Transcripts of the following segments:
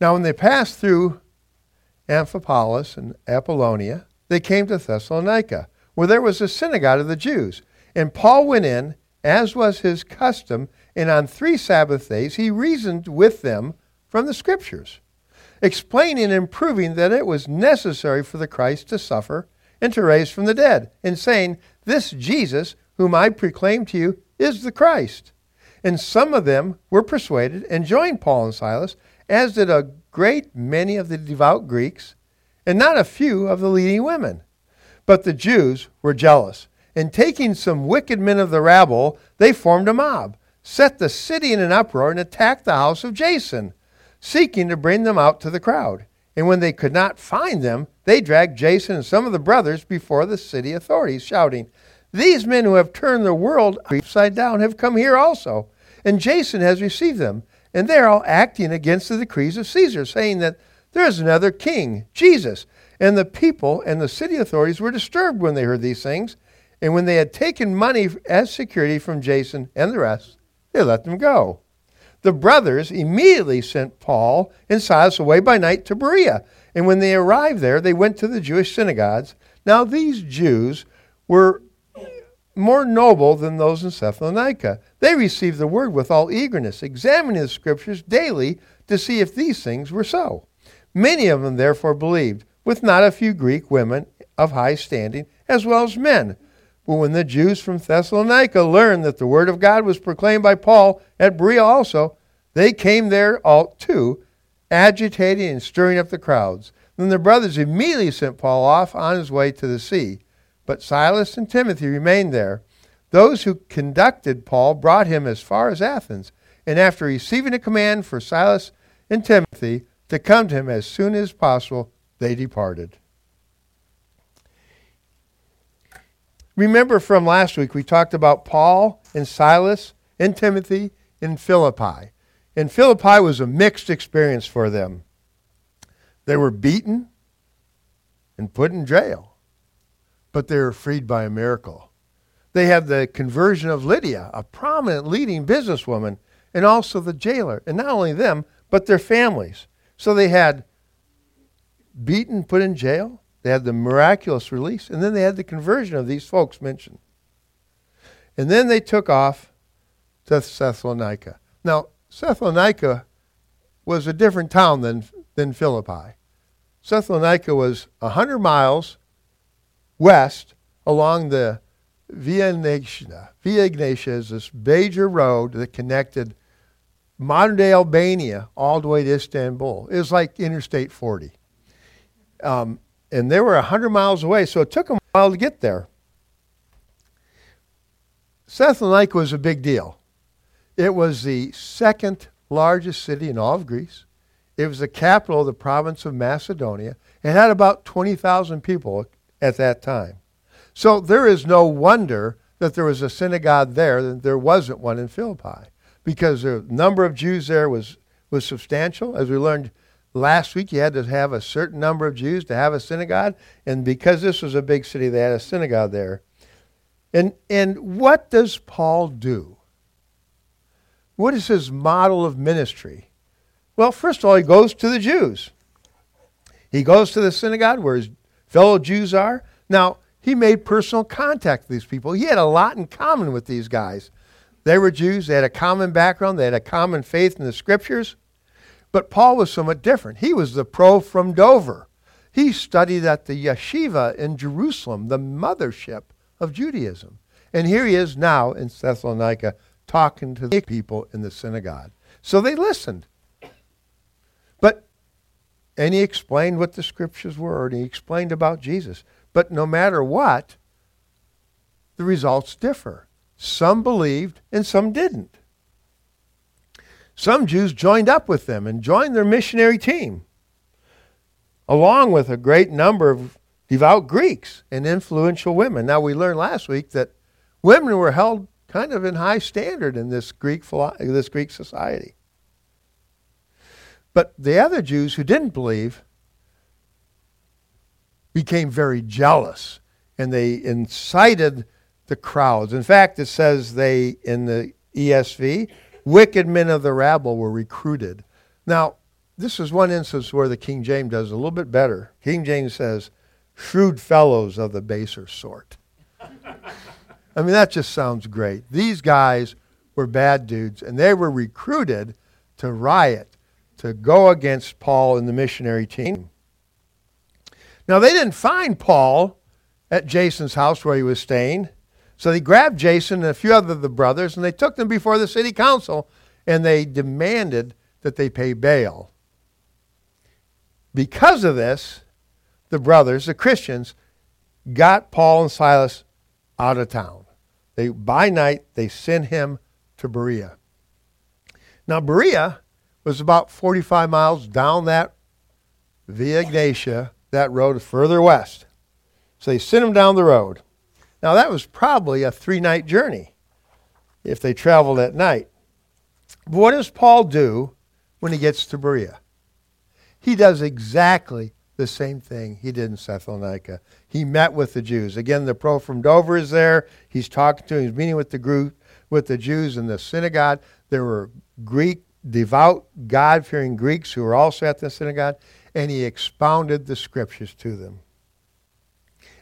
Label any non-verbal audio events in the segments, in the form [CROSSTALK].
Now, when they passed through Amphipolis and Apollonia, they came to Thessalonica, where there was a synagogue of the Jews. And Paul went in, as was his custom, and on three Sabbath days he reasoned with them from the Scriptures, explaining and proving that it was necessary for the Christ to suffer and to raise from the dead, and saying, This Jesus, whom I proclaim to you, is the Christ. And some of them were persuaded and joined Paul and Silas, as did a great many of the devout Greeks, and not a few of the leading women. But the Jews were jealous, and taking some wicked men of the rabble, they formed a mob, set the city in an uproar, and attacked the house of Jason, seeking to bring them out to the crowd. And when they could not find them, they dragged Jason and some of the brothers before the city authorities, shouting, These men who have turned the world upside down have come here also, and Jason has received them. And they're all acting against the decrees of Caesar, saying that there is another king, Jesus. And the people and the city authorities were disturbed when they heard these things. And when they had taken money as security from Jason and the rest, they let them go. The brothers immediately sent Paul and Silas away by night to Berea. And when they arrived there, they went to the Jewish synagogues. Now, these Jews were more noble than those in Thessalonica. They received the word with all eagerness, examining the scriptures daily to see if these things were so. Many of them therefore believed, with not a few Greek women of high standing, as well as men. But when the Jews from Thessalonica learned that the word of God was proclaimed by Paul at Berea also, they came there all too, agitating and stirring up the crowds. Then the brothers immediately sent Paul off on his way to the sea. But Silas and Timothy remained there. Those who conducted Paul brought him as far as Athens, and after receiving a command for Silas and Timothy to come to him as soon as possible, they departed. Remember from last week, we talked about Paul and Silas and Timothy in Philippi. And Philippi was a mixed experience for them. They were beaten and put in jail but they were freed by a miracle. They have the conversion of Lydia, a prominent leading businesswoman, and also the jailer. And not only them, but their families. So they had beaten, put in jail. They had the miraculous release. And then they had the conversion of these folks mentioned. And then they took off to Thessalonica. Now, Thessalonica was a different town than, than Philippi. Thessalonica was 100 miles west along the Via Egnatia. Via Egnatia is this major road that connected modern day Albania all the way to Istanbul. It was like Interstate 40. Um, and they were 100 miles away, so it took them a while to get there. Thessalonica was a big deal. It was the second largest city in all of Greece. It was the capital of the province of Macedonia. It had about 20,000 people at that time. So there is no wonder that there was a synagogue there that there wasn't one in Philippi because the number of Jews there was, was substantial. As we learned last week, you had to have a certain number of Jews to have a synagogue. And because this was a big city, they had a synagogue there. And, and what does Paul do? What is his model of ministry? Well, first of all, he goes to the Jews. He goes to the synagogue where his fellow Jews are. Now, he made personal contact with these people. He had a lot in common with these guys. They were Jews, they had a common background, they had a common faith in the scriptures. But Paul was somewhat different. He was the pro from Dover. He studied at the yeshiva in Jerusalem, the mothership of Judaism. And here he is now in Thessalonica talking to the people in the synagogue. So they listened. But and he explained what the scriptures were, and he explained about Jesus. But no matter what, the results differ. Some believed and some didn't. Some Jews joined up with them and joined their missionary team, along with a great number of devout Greeks and influential women. Now, we learned last week that women were held kind of in high standard in this Greek, this Greek society. But the other Jews who didn't believe became very jealous and they incited the crowds. In fact, it says they, in the ESV, wicked men of the rabble were recruited. Now, this is one instance where the King James does a little bit better. King James says, shrewd fellows of the baser sort. [LAUGHS] I mean, that just sounds great. These guys were bad dudes, and they were recruited to riot, to go against Paul and the missionary team. Now, they didn't find Paul at Jason's house where he was staying. So they grabbed Jason and a few other of the brothers, and they took them before the city council, and they demanded that they pay bail. Because of this, the brothers, the Christians, got Paul and Silas out of town. They, by night, they sent him to Berea. Now, Berea was about 45 miles down that Via Egnatia, that road further west. So they sent him down the road. Now, that was probably a three night journey if they traveled at night. But what does Paul do when he gets to Berea? He does exactly the same thing he did in Thessalonica. He met with the Jews. Again, the pro from Dover is there. He's talking to him. He's meeting with the group, with the Jews in the synagogue. There were Greek, devout, God fearing Greeks who were also at the synagogue, and he expounded the scriptures to them.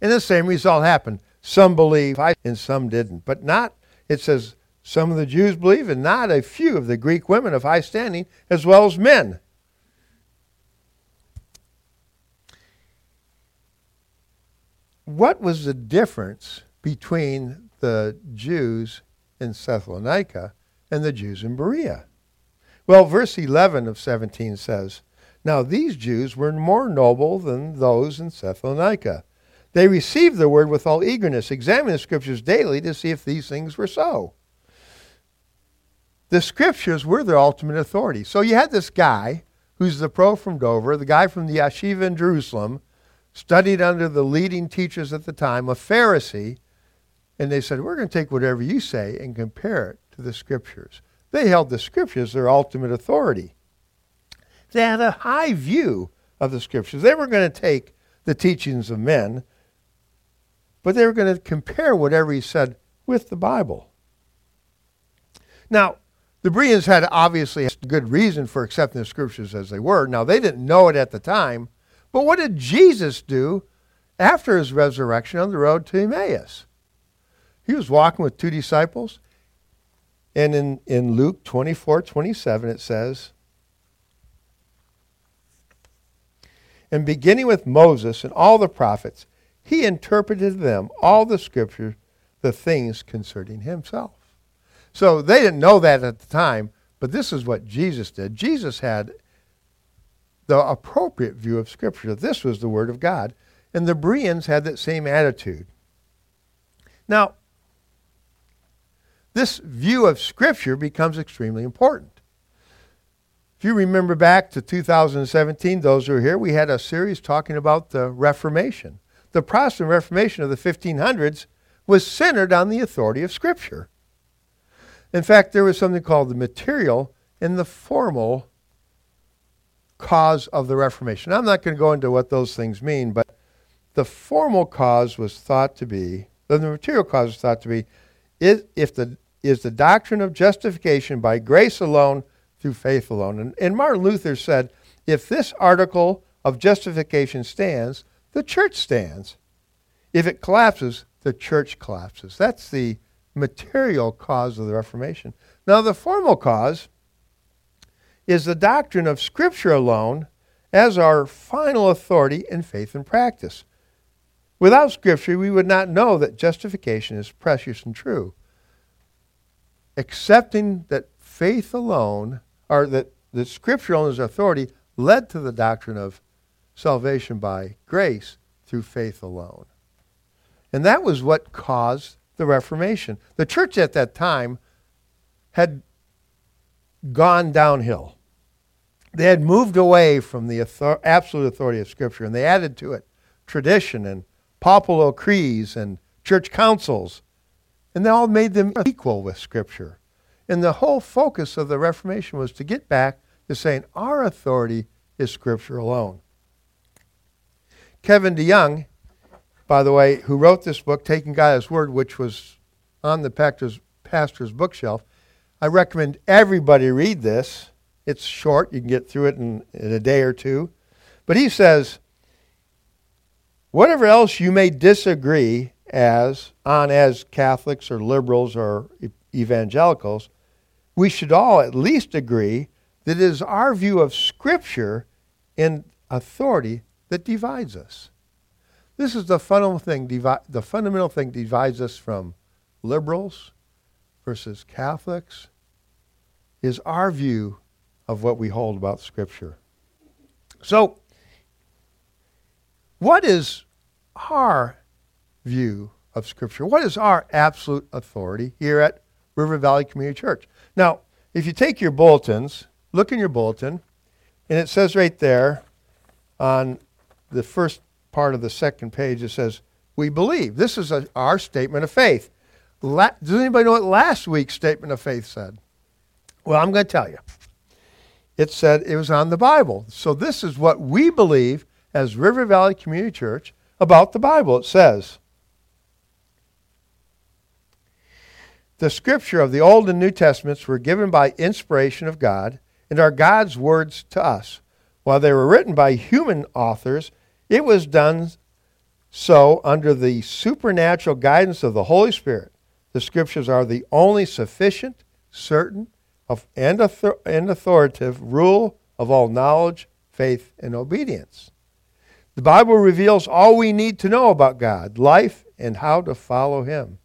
And the same result happened. Some believed and some didn't. But not, it says, some of the Jews believed and not a few of the Greek women of high standing, as well as men. what was the difference between the Jews in Thessalonica and the Jews in Berea? Well, verse 11 of 17 says, Now these Jews were more noble than those in Thessalonica. They received the word with all eagerness, examining the scriptures daily to see if these things were so. The scriptures were their ultimate authority. So you had this guy who's the pro from Dover, the guy from the yeshiva in Jerusalem, studied under the leading teachers at the time, a Pharisee, and they said, We're going to take whatever you say and compare it to the scriptures. They held the scriptures their ultimate authority. They had a high view of the scriptures. They were going to take the teachings of men, but they were going to compare whatever he said with the Bible. Now, the Bereans had obviously a good reason for accepting the scriptures as they were. Now, they didn't know it at the time, but what did Jesus do after his resurrection on the road to Emmaus? He was walking with two disciples. And in, in Luke 24 27, it says, And beginning with Moses and all the prophets, he interpreted them all the scriptures, the things concerning himself. So they didn't know that at the time, but this is what Jesus did. Jesus had the appropriate view of Scripture. This was the Word of God. And the Bereans had that same attitude. Now, this view of Scripture becomes extremely important. If you remember back to 2017, those who are here, we had a series talking about the Reformation. The Protestant Reformation of the 1500s was centered on the authority of Scripture. In fact, there was something called the material and the formal cause of the Reformation. I'm not going to go into what those things mean, but the formal cause was thought to be, the material cause was thought to be, is, if the, is the doctrine of justification by grace alone through faith alone. And, and Martin Luther said, if this article of justification stands, the church stands. If it collapses, the church collapses. That's the material cause of the Reformation. Now, the formal cause is the doctrine of Scripture alone as our final authority in faith and practice. Without Scripture, we would not know that justification is precious and true. Accepting that faith alone, or that, that Scripture alone is authority, led to the doctrine of salvation by grace through faith alone. And that was what caused the Reformation. The church at that time had gone downhill. They had moved away from the author- absolute authority of Scripture and they added to it tradition and popular creeds and church councils. And they all made them equal with Scripture. And the whole focus of the Reformation was to get back to saying our authority is Scripture alone. Kevin DeYoung, by the way, who wrote this book, Taking God His Word, which was on the pastor's, pastor's bookshelf, I recommend everybody read this. It's short. You can get through it in, in a day or two. But he says, whatever else you may disagree as on as Catholics or liberals or evangelicals, we should all at least agree that it is our view of Scripture in authority that divides us. This is the fundamental thing, the fundamental thing divides us from liberals versus Catholics is our view of what we hold about Scripture. So, what is our view of Scripture? What is our absolute authority here at River Valley Community Church? Now, if you take your bulletins, look in your bulletin, and it says right there on the first part of the second page, it says, We believe. This is a, our statement of faith. La- Does anybody know what last week's statement of faith said? Well, I'm going to tell you. It said it was on the Bible. So this is what we believe as River Valley Community Church about the Bible. It says, The scripture of the Old and New Testaments were given by inspiration of God and are God's words to us. While they were written by human authors, it was done so under the supernatural guidance of the Holy Spirit. The scriptures are the only sufficient, certain, and, author- and authoritative rule of all knowledge, faith, and obedience. The Bible reveals all we need to know about God, life, and how to follow Him.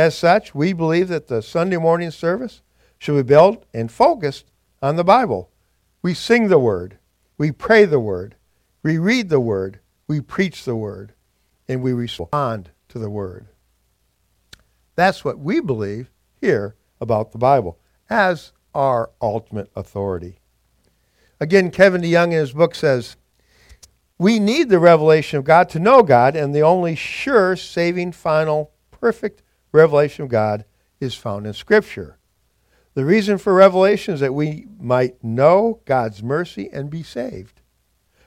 As such, we believe that the Sunday morning service should be built and focused on the Bible. We sing the Word, we pray the Word, we read the Word, we preach the Word, and we respond to the Word. That's what we believe here about the Bible as our ultimate authority. Again, Kevin DeYoung in his book says, We need the revelation of God to know God, and the only sure, saving, final, perfect revelation of God is found in Scripture. The reason for revelation is that we might know God's mercy and be saved.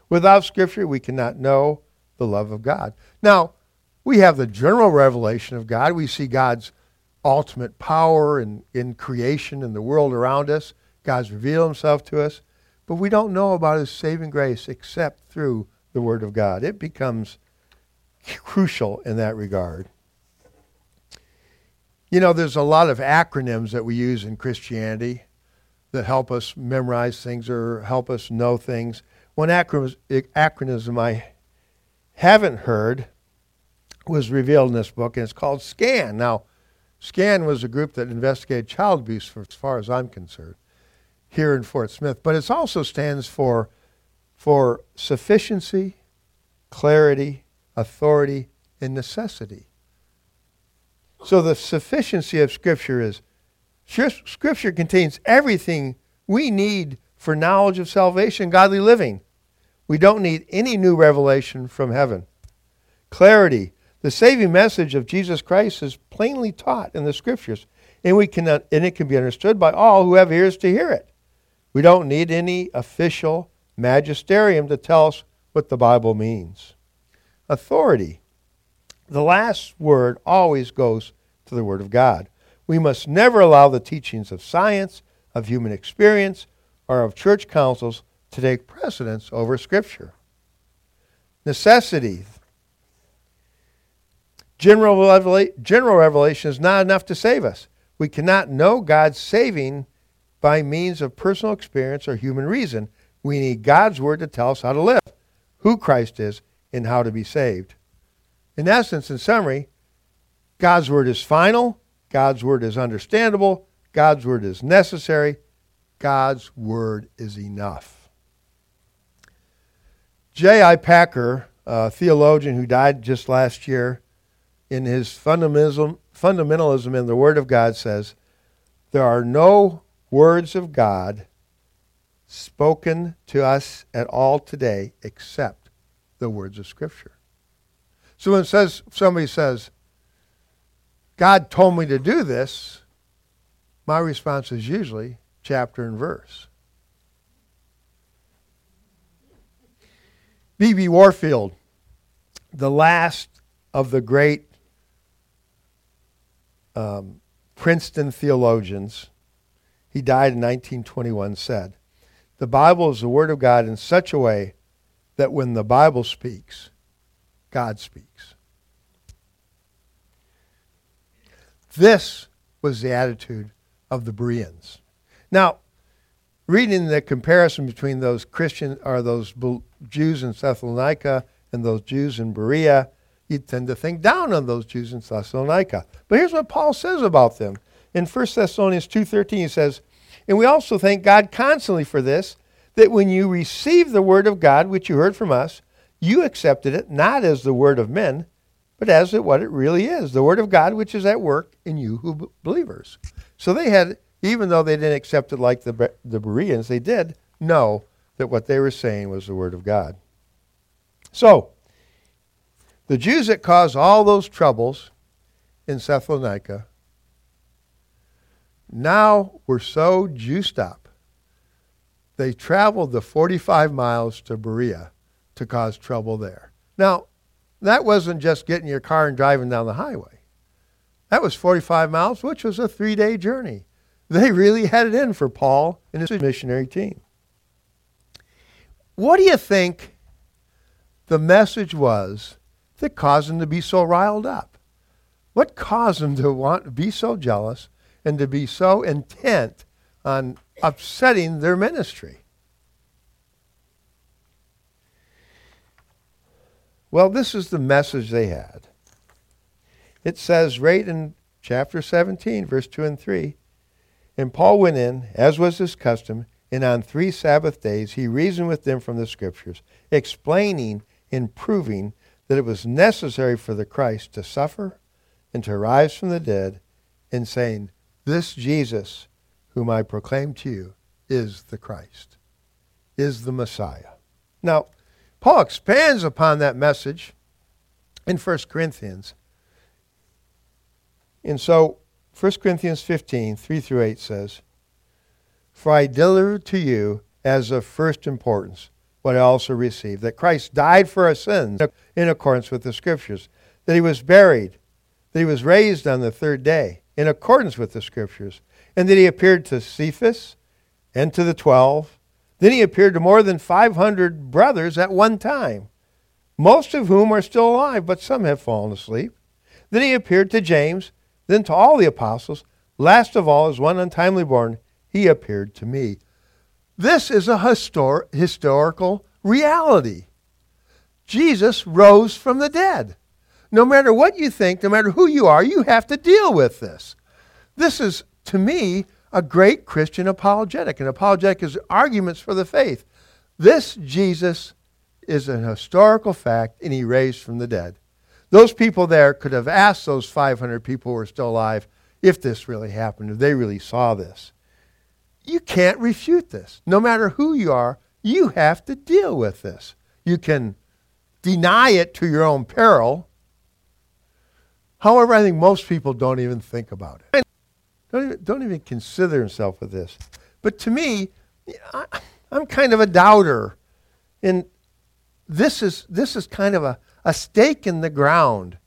Without Scripture, we cannot know the love of God. Now, we have the general revelation of God. We see God's ultimate power in, in creation and the world around us. God's revealed himself to us. But we don't know about his saving grace except through the Word of God. It becomes crucial in that regard. You know, there's a lot of acronyms that we use in Christianity that help us memorize things or help us know things. One acronym I haven't heard was revealed in this book, and it's called SCAN. Now, SCAN was a group that investigated child abuse, for, as far as I'm concerned, here in Fort Smith. But it also stands for, for sufficiency, clarity, authority, and necessity. So the sufficiency of Scripture is Scripture contains everything we need for knowledge of salvation, godly living. We don't need any new revelation from heaven. Clarity. The saving message of Jesus Christ is plainly taught in the Scriptures, and, we can, and it can be understood by all who have ears to hear it. We don't need any official magisterium to tell us what the Bible means. Authority the last word always goes to the Word of God. We must never allow the teachings of science, of human experience, or of church councils to take precedence over Scripture. Necessity. General, revela- general revelation is not enough to save us. We cannot know God's saving by means of personal experience or human reason. We need God's Word to tell us how to live, who Christ is, and how to be saved. In essence, in summary, God's word is final, God's word is understandable, God's word is necessary, God's word is enough. J.I. Packer, a theologian who died just last year, in his fundamentalism, fundamentalism in the Word of God says, There are no words of God spoken to us at all today except the words of Scripture. So when says, somebody says, God told me to do this, my response is usually chapter and verse. B.B. Warfield, the last of the great um, Princeton theologians, he died in 1921, said, The Bible is the Word of God in such a way that when the Bible speaks, God speaks. This was the attitude of the Bereans. Now, reading the comparison between those Christian or those Jews in Thessalonica and those Jews in Berea, you'd tend to think down on those Jews in Thessalonica. But here's what Paul says about them. In 1 Thessalonians 2:13 he says, "And we also thank God constantly for this, that when you received the word of God which you heard from us, you accepted it not as the word of men, but as it, what it really is, the word of God which is at work in you who believers." So they had even though they didn't accept it like the, the Bereans, they did know that what they were saying was the Word of God. So, the Jews that caused all those troubles in Thessalonica now were so juiced up, they traveled the 45 miles to Berea to cause trouble there. Now, that wasn't just getting your car and driving down the highway. That was 45 miles, which was a three day journey. They really had it in for Paul and his missionary team. What do you think the message was that caused them to be so riled up? What caused them to want to be so jealous and to be so intent on upsetting their ministry? Well, this is the message they had. It says right in chapter 17, verse 2 and 3 and Paul went in, as was his custom, and on three Sabbath days he reasoned with them from the Scriptures, explaining and proving that it was necessary for the Christ to suffer and to rise from the dead, and saying, This Jesus, whom I proclaim to you, is the Christ, is the Messiah. Now, Paul expands upon that message in 1 Corinthians. And so 1 Corinthians 15, 3 through 8 says, For I delivered to you as of first importance what I also received, that Christ died for our sins in accordance with the Scriptures, that he was buried, that he was raised on the third day in accordance with the Scriptures, and that he appeared to Cephas and to the twelve. Then he appeared to more than 500 brothers at one time, most of whom are still alive, but some have fallen asleep. Then he appeared to James then to all the apostles, last of all, as one untimely born, he appeared to me. This is a histor- historical reality. Jesus rose from the dead. No matter what you think, no matter who you are, you have to deal with this. This is, to me, a great Christian apologetic. An apologetic is arguments for the faith. This Jesus is an historical fact, and he raised from the dead. Those people there could have asked those 500 people who are still alive if this really happened, if they really saw this. You can't refute this. No matter who you are, you have to deal with this. You can deny it to your own peril. However, I think most people don't even think about it. Don't even, don't even consider himself with this. But to me, I, I'm kind of a doubter. And this is, this is kind of a, a stake in the ground.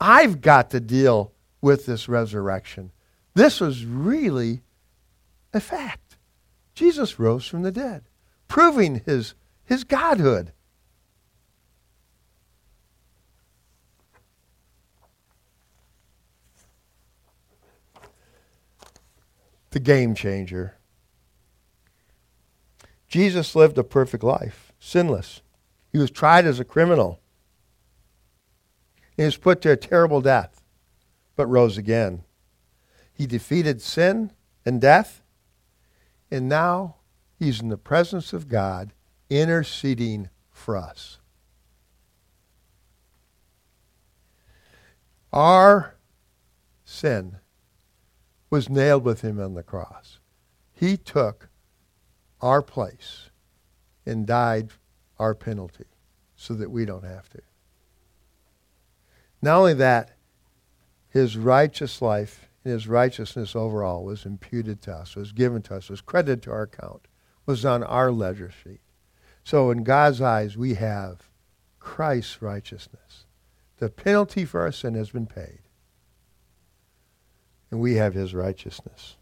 I've got to deal with this resurrection. This was really a fact. Jesus rose from the dead, proving his, his godhood. The game changer. Jesus lived a perfect life, sinless. He was tried as a criminal. He was put to a terrible death, but rose again. He defeated sin and death, and now he's in the presence of God interceding for us. Our sin was nailed with him on the cross. He took our place and died our penalty so that we don't have to. Not only that, his righteous life and his righteousness overall was imputed to us, was given to us, was credited to our account, was on our ledger sheet. So in God's eyes, we have Christ's righteousness. The penalty for our sin has been paid. And we have his righteousness.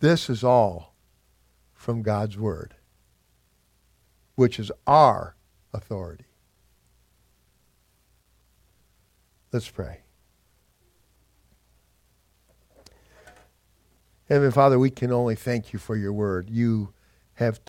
This is all from God's Word, which is our authority. Let's pray. Heavenly Father, we can only thank you for your word. You have